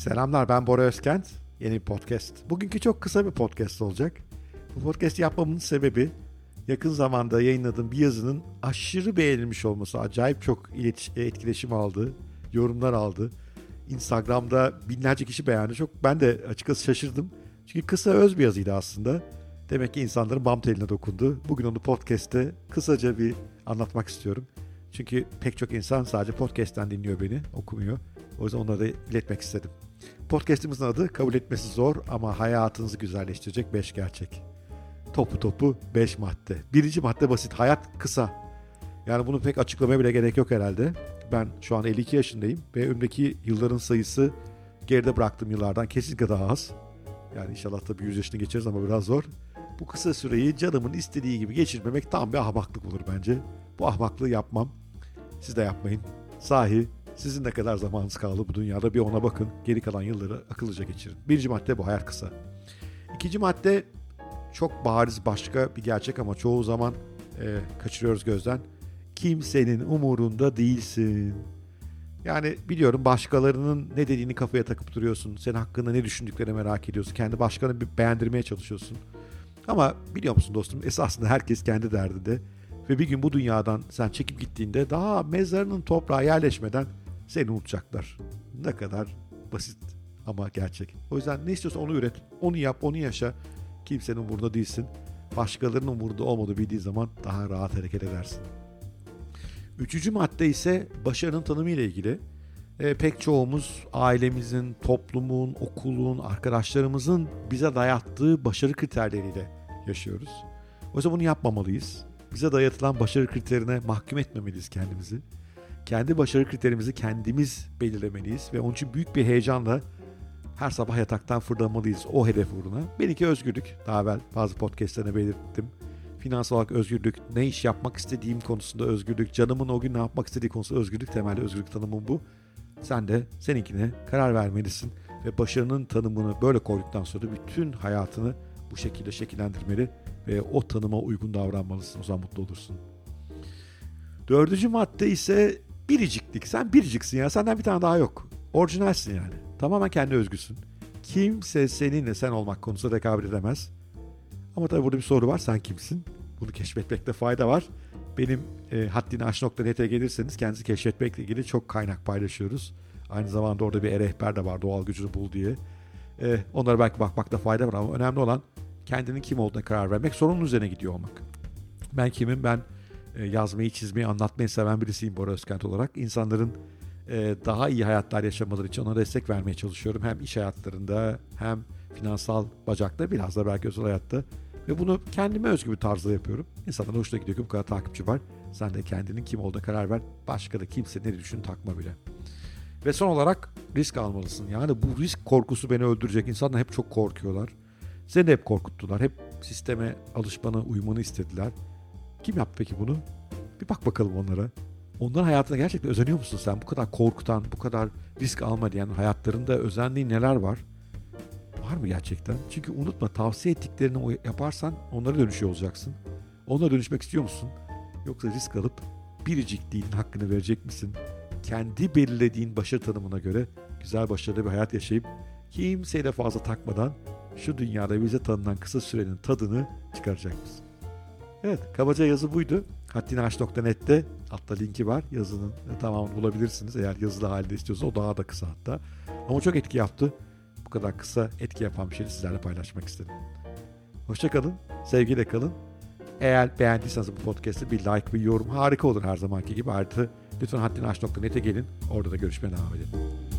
Selamlar ben Bora Özkent. Yeni bir podcast. Bugünkü çok kısa bir podcast olacak. Bu podcast yapmamın sebebi yakın zamanda yayınladığım bir yazının aşırı beğenilmiş olması. Acayip çok iletiş- etkileşim aldı, yorumlar aldı. Instagram'da binlerce kişi beğendi. Çok ben de açıkçası şaşırdım. Çünkü kısa öz bir yazıydı aslında. Demek ki insanların bam teline dokundu. Bugün onu podcast'te kısaca bir anlatmak istiyorum. Çünkü pek çok insan sadece podcast'ten dinliyor beni, okumuyor. O yüzden onlara da iletmek istedim. Podcast'imizin adı kabul etmesi zor ama hayatınızı güzelleştirecek 5 gerçek. Topu topu 5 madde. Birinci madde basit. Hayat kısa. Yani bunu pek açıklamaya bile gerek yok herhalde. Ben şu an 52 yaşındayım ve önümdeki yılların sayısı geride bıraktığım yıllardan kesinlikle daha az. Yani inşallah tabii 100 yaşını geçeriz ama biraz zor. Bu kısa süreyi canımın istediği gibi geçirmemek tam bir ahmaklık olur bence. Bu ahmaklığı yapmam. Siz de yapmayın. Sahi sizin ne kadar zamanınız kaldı bu dünyada bir ona bakın. Geri kalan yılları akıllıca geçirin. Birinci madde bu hayat kısa. İkinci madde çok bariz başka bir gerçek ama çoğu zaman e, kaçırıyoruz gözden. Kimsenin umurunda değilsin. Yani biliyorum başkalarının ne dediğini kafaya takıp duruyorsun. Senin hakkında ne düşündüklerini merak ediyorsun. Kendi başkanı bir beğendirmeye çalışıyorsun. Ama biliyor musun dostum esasında herkes kendi derdinde. Ve bir gün bu dünyadan sen çekip gittiğinde daha mezarının toprağa yerleşmeden seni unutacaklar. Ne kadar basit ama gerçek. O yüzden ne istiyorsan onu üret, onu yap, onu yaşa. Kimsenin umurunda değilsin. Başkalarının umurunda olmadığı bildiği zaman daha rahat hareket edersin. Üçüncü madde ise başarının tanımı ile ilgili. E, pek çoğumuz ailemizin, toplumun, okulun, arkadaşlarımızın bize dayattığı başarı kriterleriyle yaşıyoruz. O yüzden bunu yapmamalıyız. Bize dayatılan başarı kriterine mahkum etmemeliyiz kendimizi. Kendi başarı kriterimizi kendimiz belirlemeliyiz ve onun için büyük bir heyecanla her sabah yataktan fırlamalıyız o hedef uğruna. Benimki özgürlük. Daha evvel bazı podcastlerine belirttim. Finansal olarak özgürlük, ne iş yapmak istediğim konusunda özgürlük, canımın o gün ne yapmak istediği konusunda özgürlük, temelli özgürlük tanımım bu. Sen de seninkine karar vermelisin ve başarının tanımını böyle koyduktan sonra bütün hayatını bu şekilde şekillendirmeli ve o tanıma uygun davranmalısın. O zaman mutlu olursun. Dördüncü madde ise biriciklik. Sen biriciksin ya. Senden bir tane daha yok. Orijinalsin yani. Tamamen kendi özgüsün. Kimse seninle sen olmak konusunda rekabet edemez. Ama tabii burada bir soru var. Sen kimsin? Bunu keşfetmekte fayda var. Benim e, haddinaş.net'e gelirseniz kendinizi keşfetmekle ilgili çok kaynak paylaşıyoruz. Aynı zamanda orada bir e-rehber de var doğal gücünü bul diye. E, onlara belki bakmakta fayda var ama önemli olan kendinin kim olduğuna karar vermek, sorunun üzerine gidiyor olmak. Ben kimim? Ben yazmayı, çizmeyi, anlatmayı seven birisiyim Bora Özkent olarak. İnsanların e, daha iyi hayatlar yaşamaları için ona destek vermeye çalışıyorum. Hem iş hayatlarında hem finansal bacakta biraz da belki özel hayatta. Ve bunu kendime özgü bir tarzda yapıyorum. İnsanların hoşuna gidiyor ki bu kadar takipçi var. Sen de kendinin kim olduğuna karar ver. Başka da kimse ne düşün takma bile. Ve son olarak risk almalısın. Yani bu risk korkusu beni öldürecek. İnsanlar hep çok korkuyorlar. Seni de hep korkuttular. Hep sisteme alışmanı, uymanı istediler. Kim yaptı peki bunu? Bir bak bakalım onlara. Onların hayatına gerçekten özeniyor musun sen? Bu kadar korkutan, bu kadar risk alma diyen hayatlarında özendiğin neler var? Var mı gerçekten? Çünkü unutma tavsiye ettiklerini yaparsan onlara dönüşüyor olacaksın. Onlara dönüşmek istiyor musun? Yoksa risk alıp biricikliğin hakkını verecek misin? Kendi belirlediğin başarı tanımına göre güzel başarılı bir hayat yaşayıp kimseyle fazla takmadan şu dünyada bize tanınan kısa sürenin tadını çıkaracak mısın? Evet kabaca yazı buydu. Haddinaş.net'te altta linki var. Yazının tamamını bulabilirsiniz. Eğer yazılı halde istiyorsanız o daha da kısa hatta. Ama çok etki yaptı. Bu kadar kısa etki yapan bir şeyi sizlerle paylaşmak istedim. Hoşçakalın. Sevgiyle kalın. Eğer beğendiyseniz bu podcast'ı bir like, bir yorum harika olur her zamanki gibi. Artı lütfen haddinaş.net'e gelin. Orada da görüşmeye devam edelim.